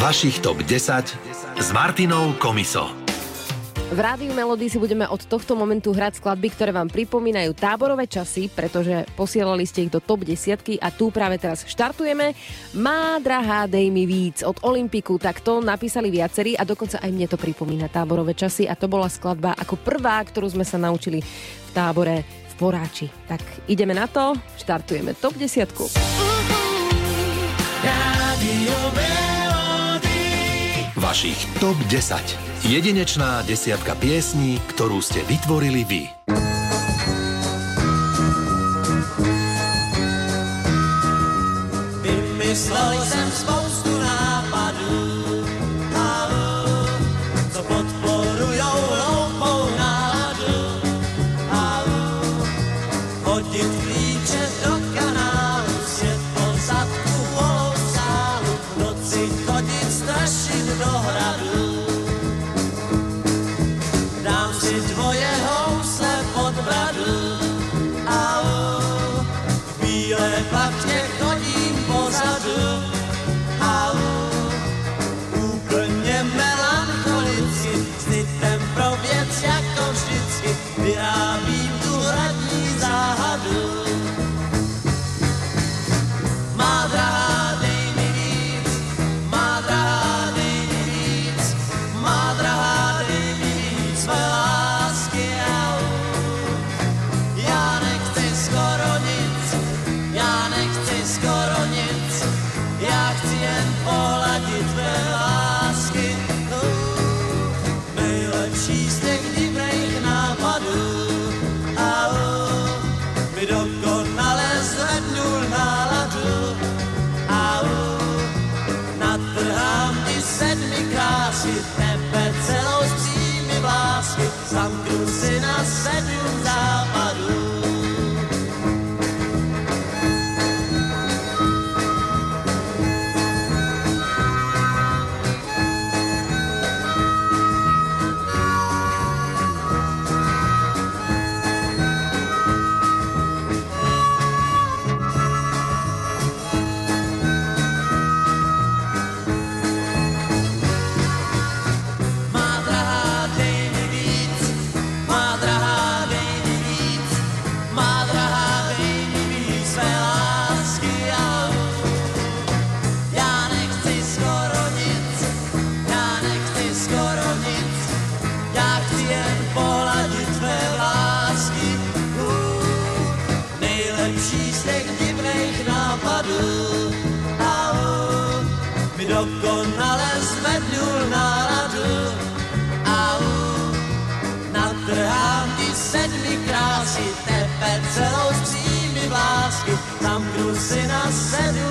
Vašich top 10 s Martinou Komiso. V Rádiu Melody si budeme od tohto momentu hrať skladby, ktoré vám pripomínajú táborové časy, pretože posielali ste ich do top 10 a tu práve teraz štartujeme. Má drahá, dej mi víc od Olympiku, tak to napísali viacerí a dokonca aj mne to pripomína táborové časy a to bola skladba ako prvá, ktorú sme sa naučili v tábore v Poráči. Tak ideme na to, štartujeme top 10. Vašich top 10. Jedinečná desiatka piesní, ktorú ste vytvorili vy. Vymyslel jsem spoustu Scott sin I said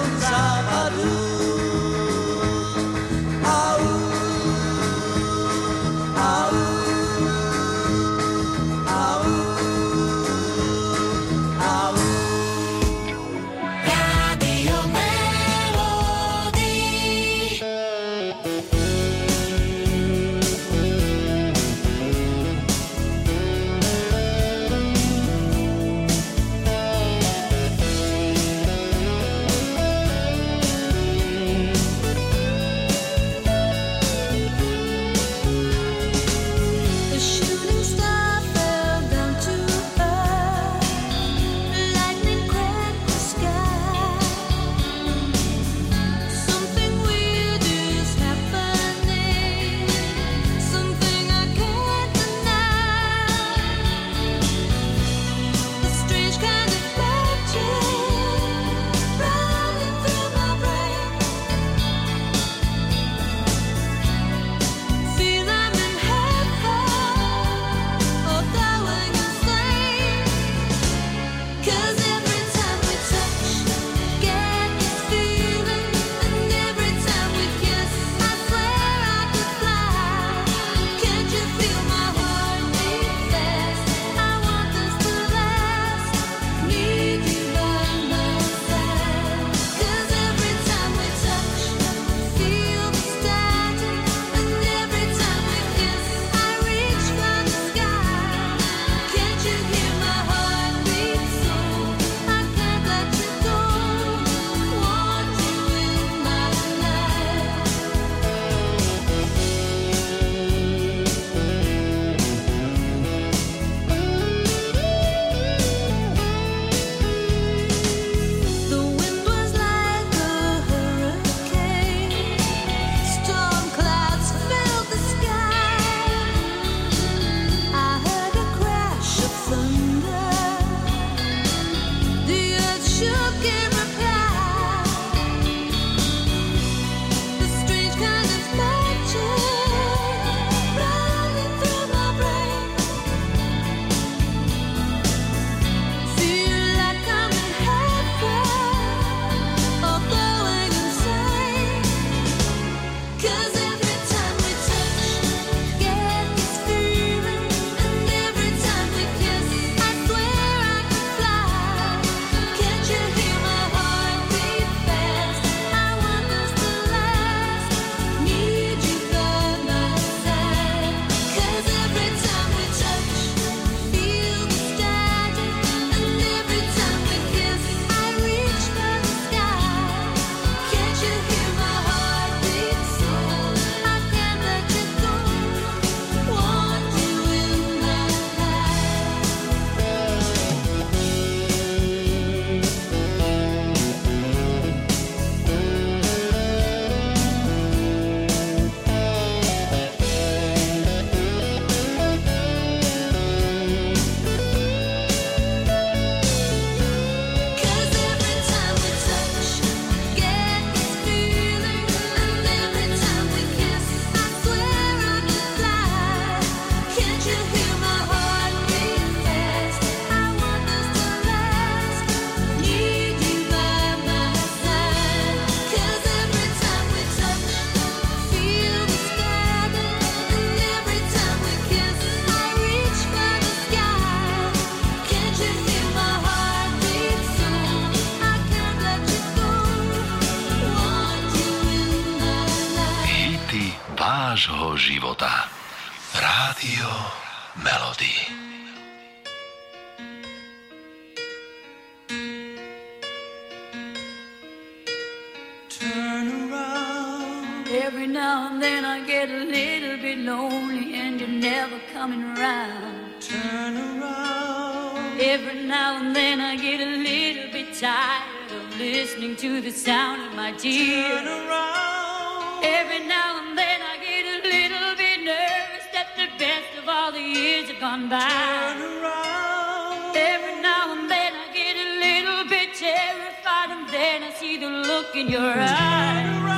dear. Turn around. Every now and then I get a little bit nervous that the best of all the years have gone by. Turn around. Every now and then I get a little bit terrified and then I see the look in your eyes.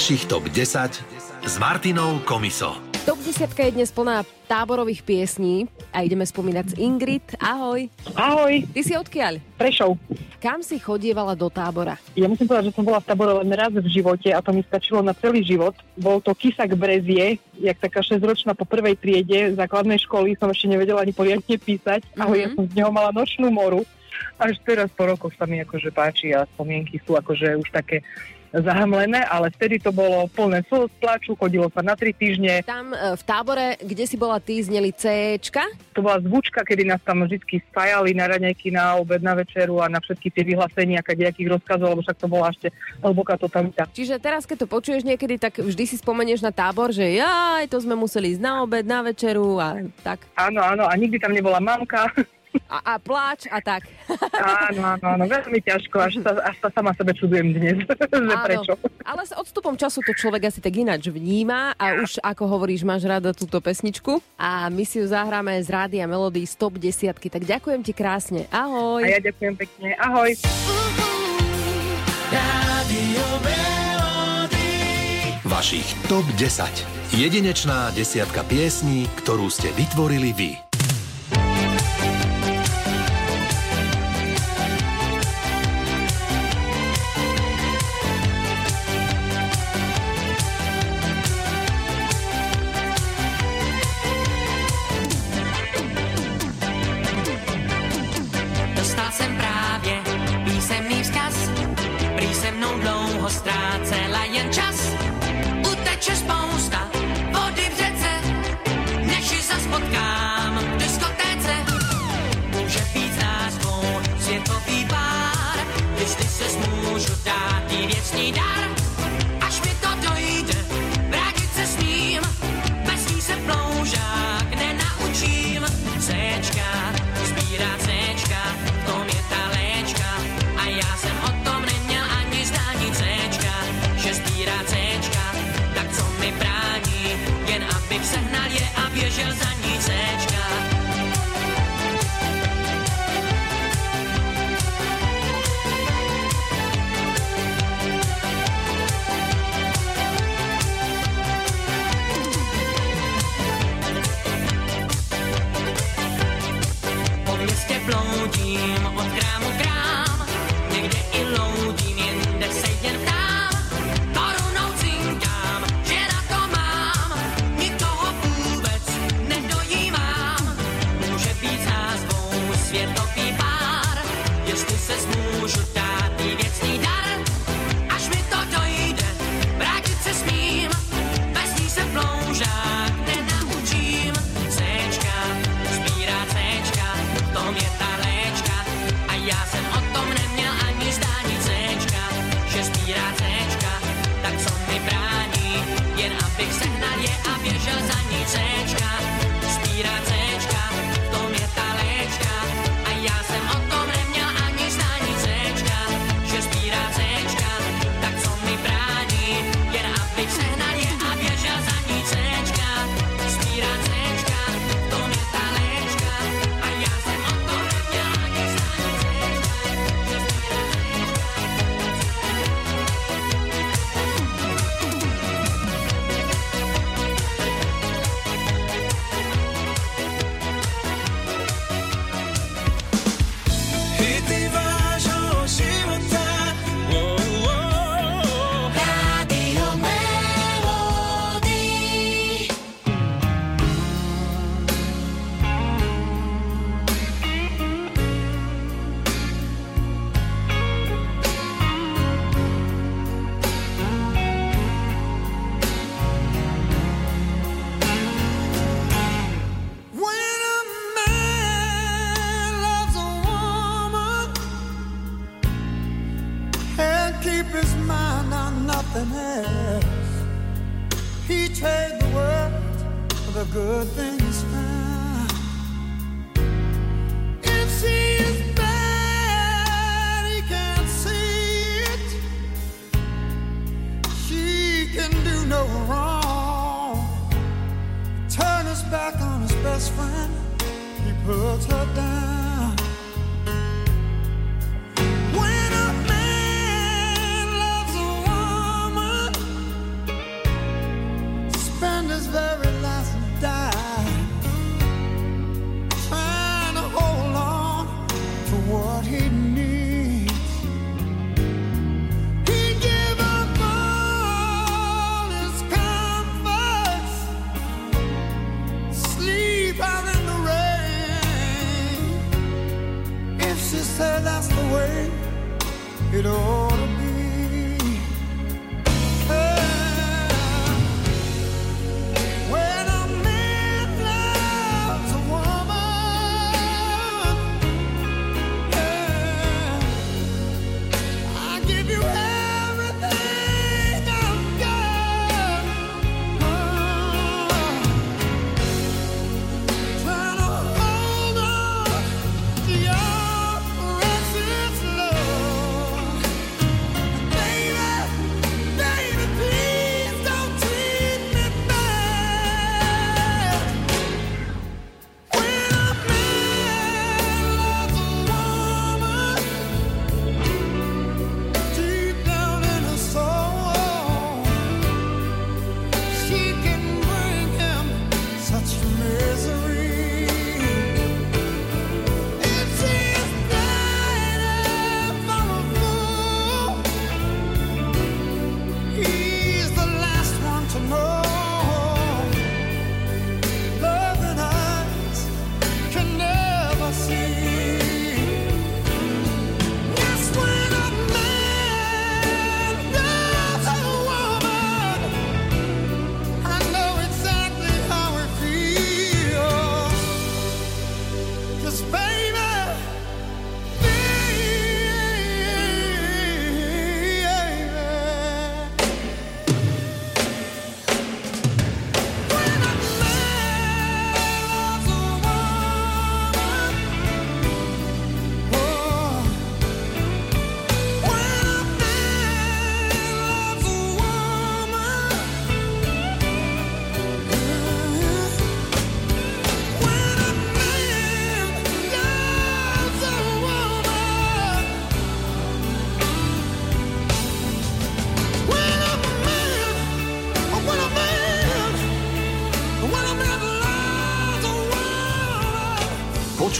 vašich TOP 10 s Martinou Komiso. TOP 10 je dnes plná táborových piesní a ideme spomínať z Ingrid. Ahoj. Ahoj. Ty si odkiaľ? Prešov. Kam si chodievala do tábora? Ja musím povedať, že som bola v tábore len raz v živote a to mi stačilo na celý život. Bol to Kisak Brezie, jak taká 6-ročná po prvej triede základnej školy, som ešte nevedela ani poriadne písať. Mm-hmm. ja som z neho mala nočnú moru až teraz po rokoch sa mi akože páči a spomienky sú akože už také zahamlené, ale vtedy to bolo plné slz, plaču, chodilo sa na tri týždne. Tam e, v tábore, kde si bola ty, zneli Cčka. To bola zvučka, kedy nás tam vždy spájali na raňajky, na obed, na večeru a na všetky tie vyhlásenia, nejakých rozkazov, lebo však to bola ešte hlboká totalita. Čiže teraz, keď to počuješ niekedy, tak vždy si spomenieš na tábor, že jaj, to sme museli ísť na obed, na večeru a tak. Áno, áno, a nikdy tam nebola mamka. A, a pláč a tak. áno, áno, áno, veľmi ťažko, až sa, až sa sama sebe čudujem dnes, že prečo. Ale s odstupom času to človek asi tak ináč vníma a už ako hovoríš, máš rada túto pesničku a my si ju zahráme z Rádia Melody z top 10. Tak ďakujem ti krásne. Ahoj. A ja ďakujem pekne. Ahoj. Vašich TOP 10. Jedinečná desiatka piesní, ktorú ste vytvorili vy.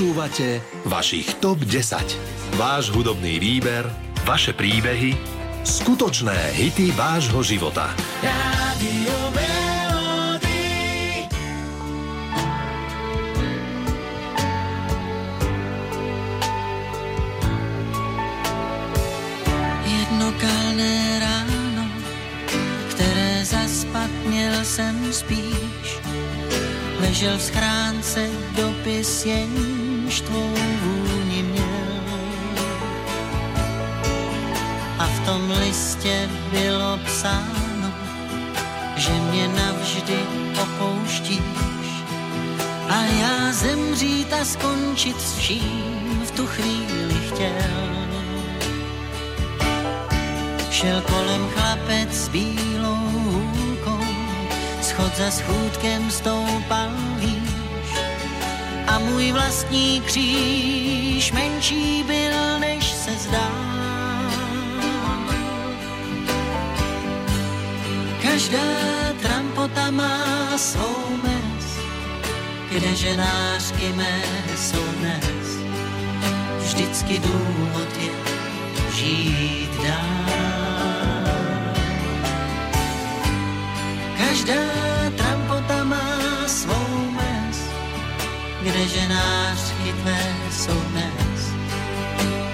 Počúvate vašich TOP 10. Váš hudobný výber, vaše príbehy, skutočné hity vášho života. Melody. Jedno kalné ráno, které zaspat měl jsem spíš, ležel v schránce dopis, jenž tvou vůni měl. A v tom listě bylo psáno, že mě navždy opouštíš. A já zemřít a skončit s vším v tu chvíli chtěl. Šel kolem chlapec s bílou hůlkou, schod za schůdkem stoupal výš. A můj vlastní kříž menší byl, než se zdá. Každá trampota má svou mez, kde ženářky mé jsou dnes. Vždycky důvod je žít dál. Každá kde ženářky tvé jsou dnes.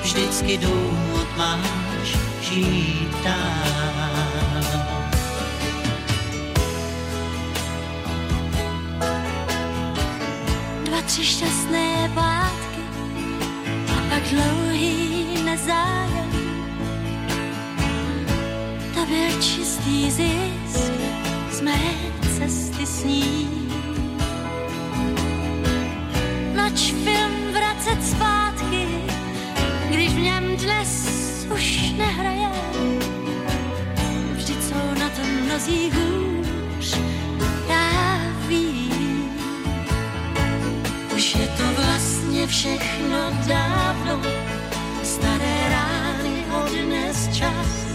Vždycky důvod máš žít dál. Dva, tři šťastné pátky a pak dlouhý nezájem. To byl čistý zisk z mé cesty s dnes už nehraje. Vždyť jsou na tom mnozí hůř, já vím. Už je to vlastně všechno dávno, staré rány odnes čas.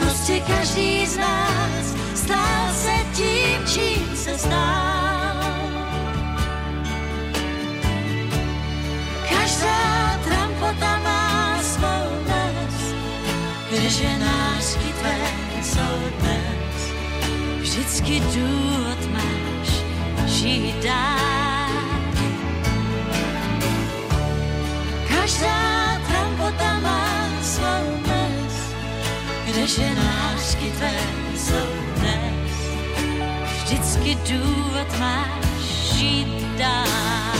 Prostě každý z nás stál se tím, čím se stál. Kde ženářky tvé jsou dnes. vždycky důvod máš žít. Každá trampota má svou dnes, kde ženářky tvé jsou dnes. vždycky důvod máš žít dál.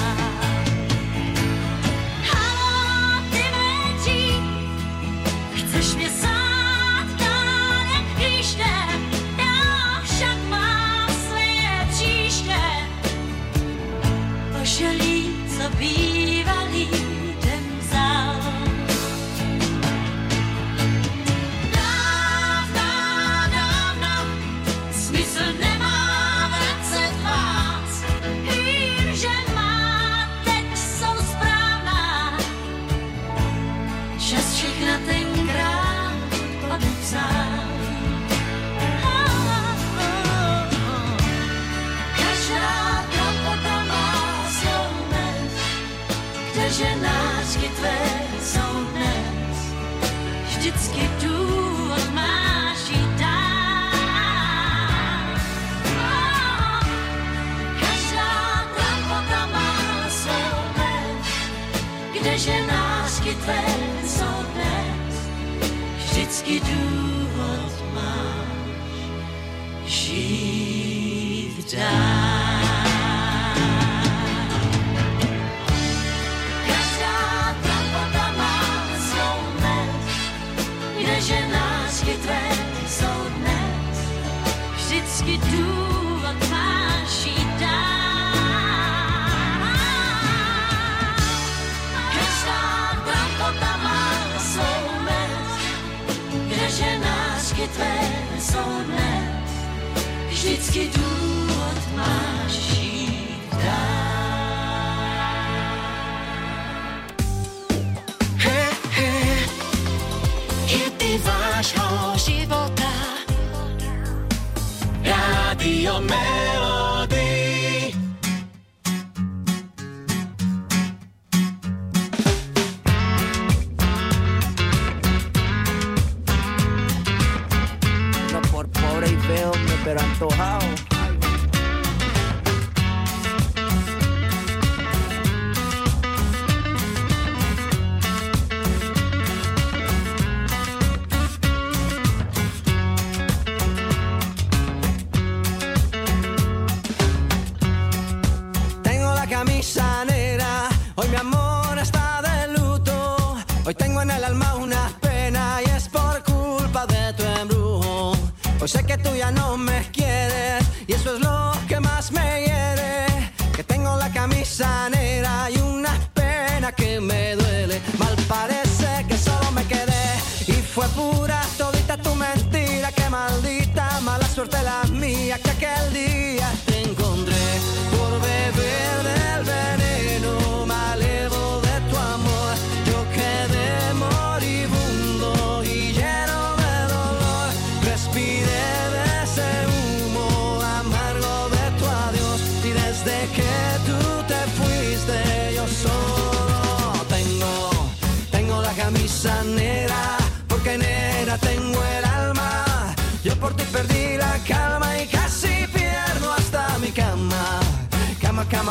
Tvé jsou dnes. Vždycky důvod máš me duele. Mal parece que solo me quedé y fue pura todita tu mentira. Que maldita mala suerte la mía que aquel día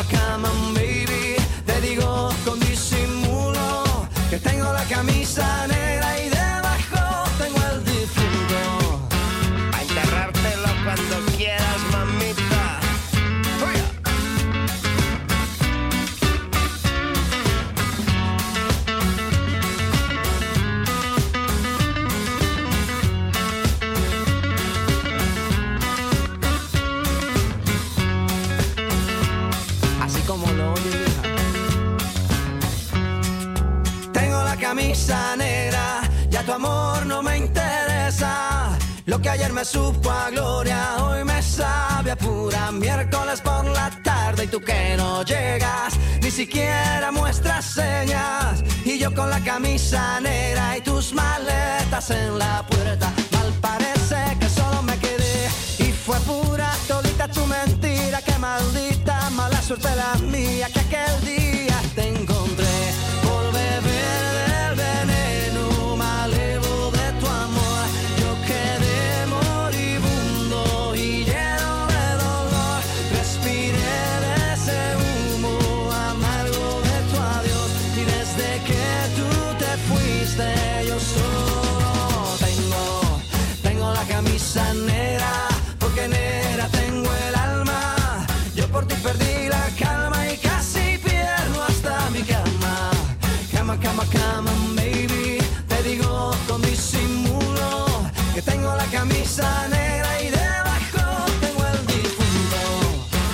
Baby. Te digo con disimulo que tengo la camisa tú que no llegas, ni siquiera muestras señas. Y yo con la camisa negra y tus maletas en la puerta, mal parece que solo me quedé. Y fue pura todita tu mentira, que maldita mala suerte la mía que aquel día negra y debajo tengo el difunto.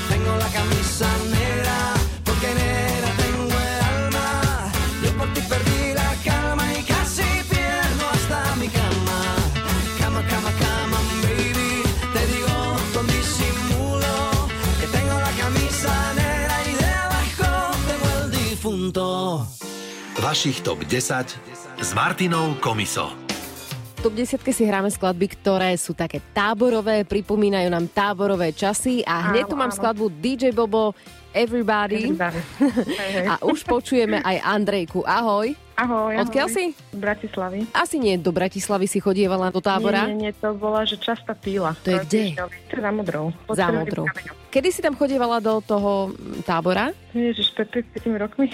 Tengo la camisa negra porque negra tengo el alma. Yo por ti perdí la calma y casi pierdo hasta mi cama. Cama, cama, cama, baby. Te digo con disimulo que tengo la camisa negra y debajo tengo el difunto. Vašich top 10 s Martinou Komiso. Top 10 si hráme skladby, ktoré sú také táborové, pripomínajú nám táborové časy a hneď Áno, tu mám áno. skladbu DJ Bobo Everybody. Everybody. A už počujeme aj Andrejku. Ahoj. Ahoj, Odkiaľ si? Z Bratislavy. Asi nie do Bratislavy si chodievala do tábora. Nie, nie, nie, to bola, že častá píla. To je kde? To je za modrou. Pod Za modrou. kameňom. Kedy si tam chodievala do toho mm, tábora? Ježiš, pred 5 rokmi.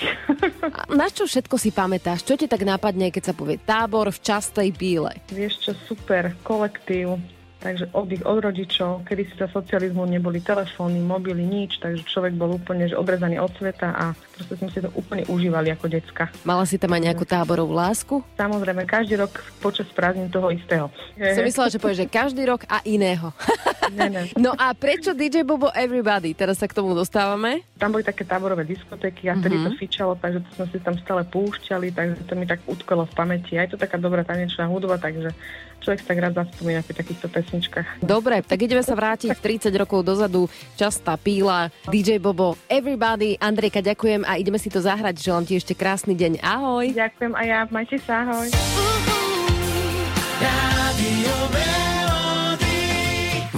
A na čo všetko si pamätáš? Čo ti tak nápadne, keď sa povie tábor v častej píle? Vieš čo, super, kolektív, takže oddych od rodičov, kedy si za socializmu neboli telefóny, mobily, nič, takže človek bol úplne že odrezaný od sveta a proste sme si to úplne užívali ako decka. Mala si tam aj nejakú táborovú lásku? Samozrejme, každý rok počas prázdnin toho istého. Som myslela, že povieš, že každý rok a iného. Ne, ne. No a prečo DJ Bobo Everybody? Teraz sa k tomu dostávame. Tam boli také táborové diskotéky a vtedy Mhm. to fičalo, takže to sme si tam stále púšťali, takže to mi tak utkolo v pamäti. Aj to taká dobrá tanečná hudba, takže človek sa tak rád zaspomína pri takýchto pesničkách. Dobre, tak ideme sa vrátiť 30 rokov dozadu. Častá píla, DJ Bobo Everybody. Andrejka, ďakujem a ideme si to zahrať. Želám ti ešte krásny deň. Ahoj. Ďakujem a ja, majte sa, ahoj.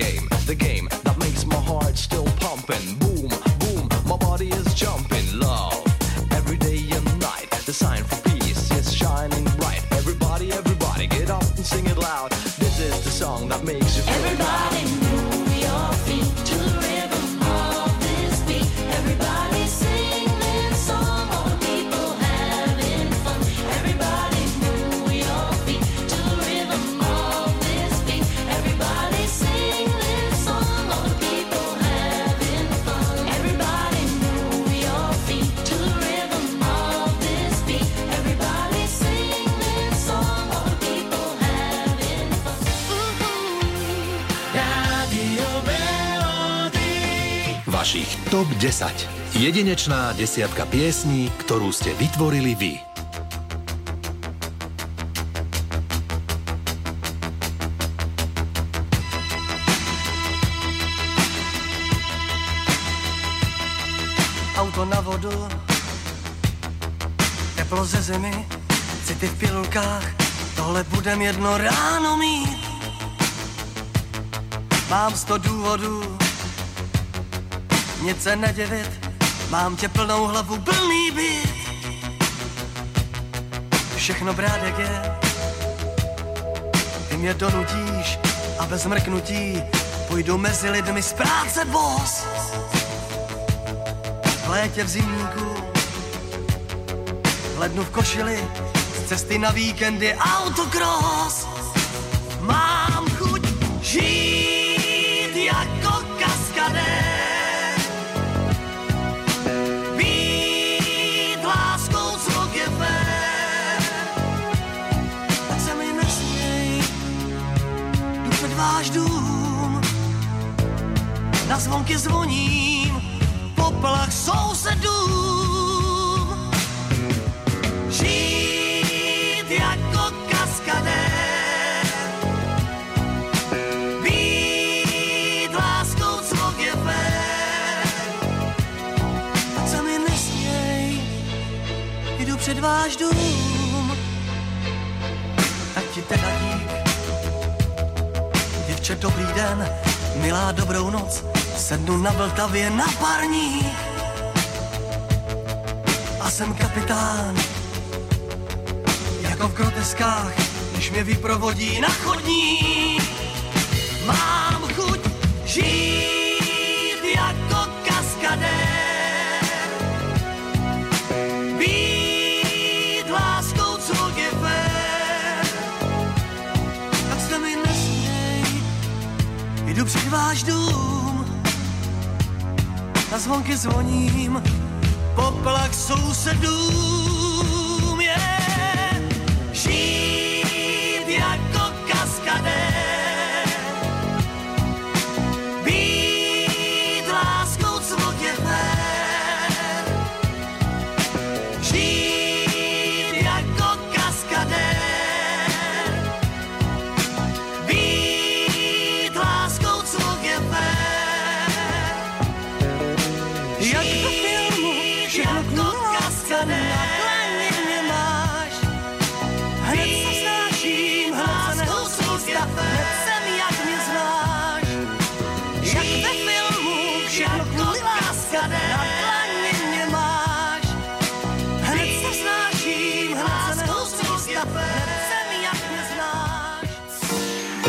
game. 10. Jedinečná desiatka piesní, ktorú ste vytvorili vy. Auto na vodu, teplo ze zimy, city v pilulkách, tohle budem jedno ráno mít. Mám sto důvodů, stupnice se devět, mám tě plnou hlavu, plný byt. Všechno brádek je, ty mě donutíš a bez mrknutí půjdu mezi lidmi z práce boss. V létě v zimníku, v lednu v košili, z cesty na víkendy autokros. Mám zvonky zvoním v popelách sousedů. Žít jako kaskadé, být láskou, co je Tak se mi nesměj, jdu před váš dům. Tak ti teda dík, děvče, dobrý den, milá dobrou noc sednu na Vltavě na parní. A jsem kapitán, jako v groteskách, když mě vyprovodí na chodník. Mám chuť žít jako kaskadér, být láskou, co je fér. Tak se mi nesměj, jdu před váš dům, zvonky zvoním, poplach sousedům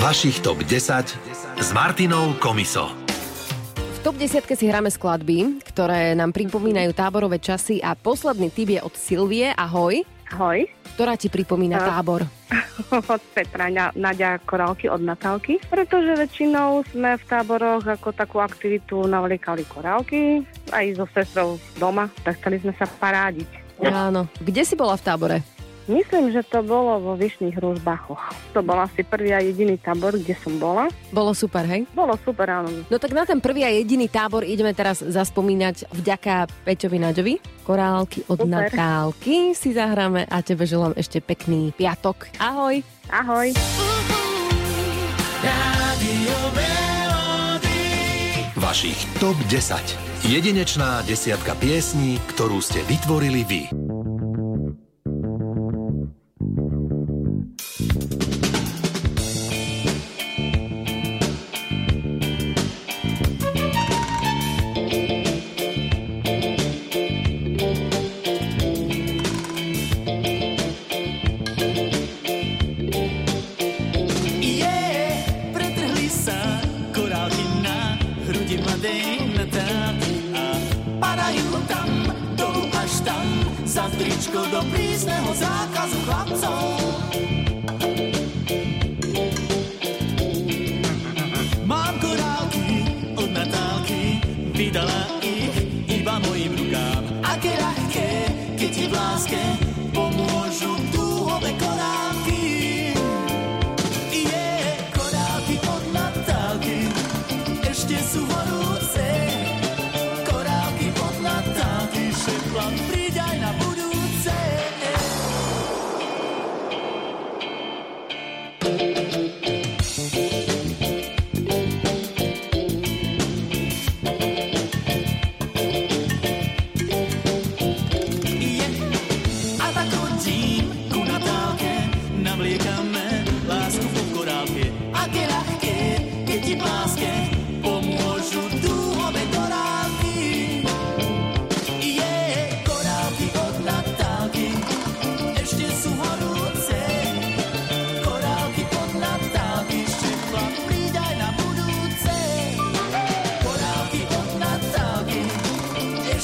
Vašich TOP 10 s Martinou Komiso. V top 10 si hráme skladby, ktoré nám pripomínajú táborové časy a posledný tip je od Silvie. Ahoj. Ahoj, Ktorá ti pripomína A- tábor? od Petra, Na- Nadia Korálky od Natálky, pretože väčšinou sme v táboroch ako takú aktivitu navliekali korálky, aj so sestrou doma, tak chceli sme sa parádiť. Áno. Kde si bola v tábore? Myslím, že to bolo vo Vyšných Rúžbachoch. To bol asi prvý a jediný tábor, kde som bola. Bolo super, hej? Bolo super, áno. No tak na ten prvý a jediný tábor ideme teraz zaspomínať vďaka Peťovi Naďovi. Korálky od Super. Natálky si zahráme a tebe želám ešte pekný piatok. Ahoj. Ahoj. Vašich TOP 10. Jedinečná desiatka piesní, ktorú ste vytvorili vy.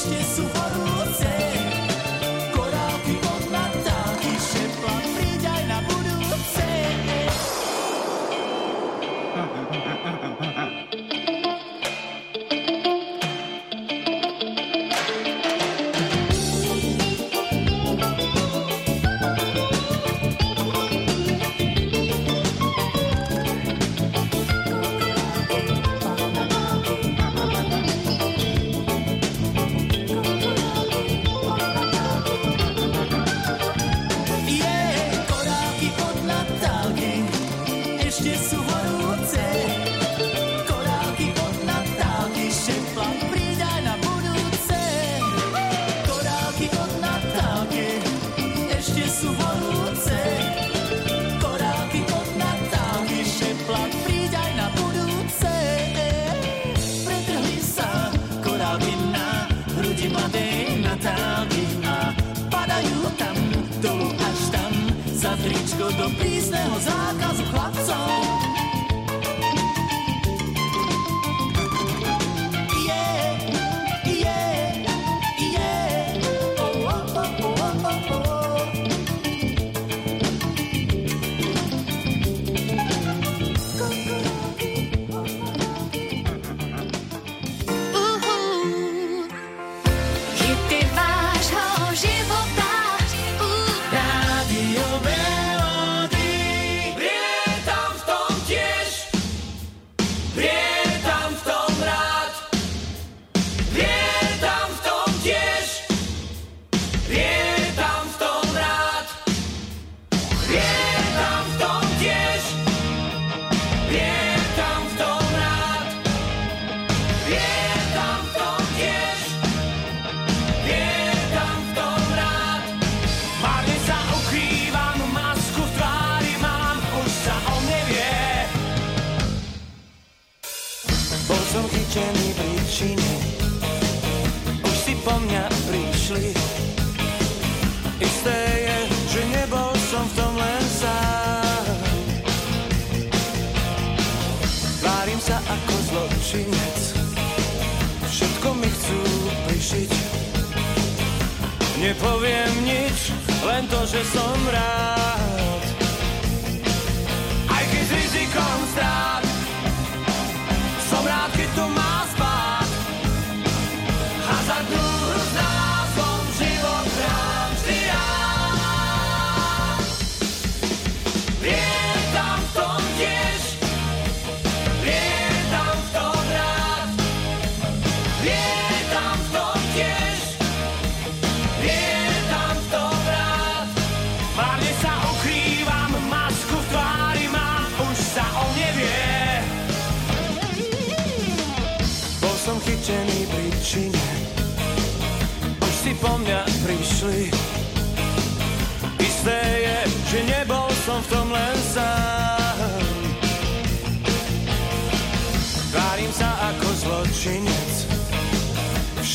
esqueço o barulho.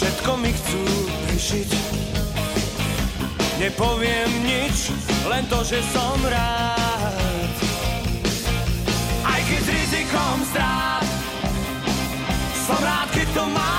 Všetko mi chcú prišiť Nepoviem nič, len to, že som rád. Aj keď s rizikom strát Som rád, keď to mám.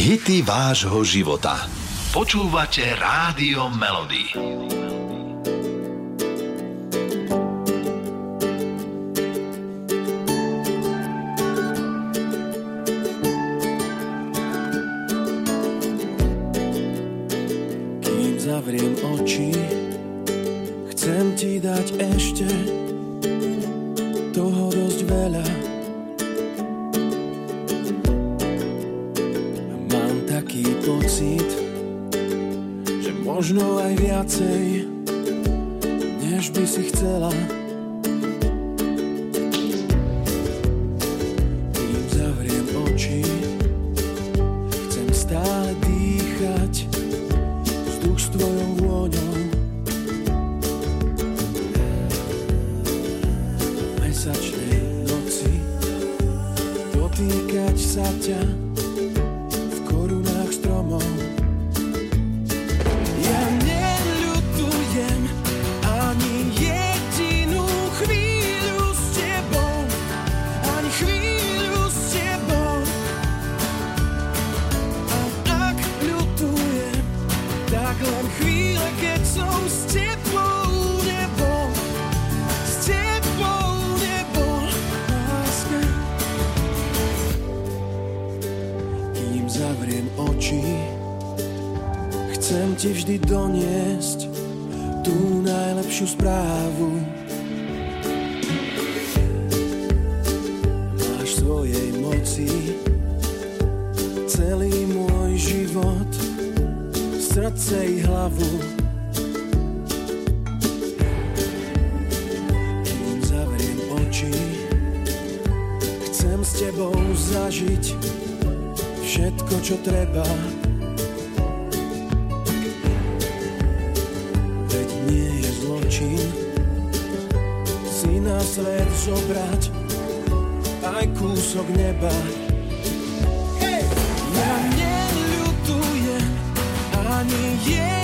Hity vášho života. Počúvate Rádio Melody. najhoršiu správu. Máš svojej moci celý môj život, srdce i hlavu. Kým zavriem oči, chcem s tebou zažiť všetko, čo treba. svet zobrať aj kúsok neba. Hey! Ja neľutujem ani jeden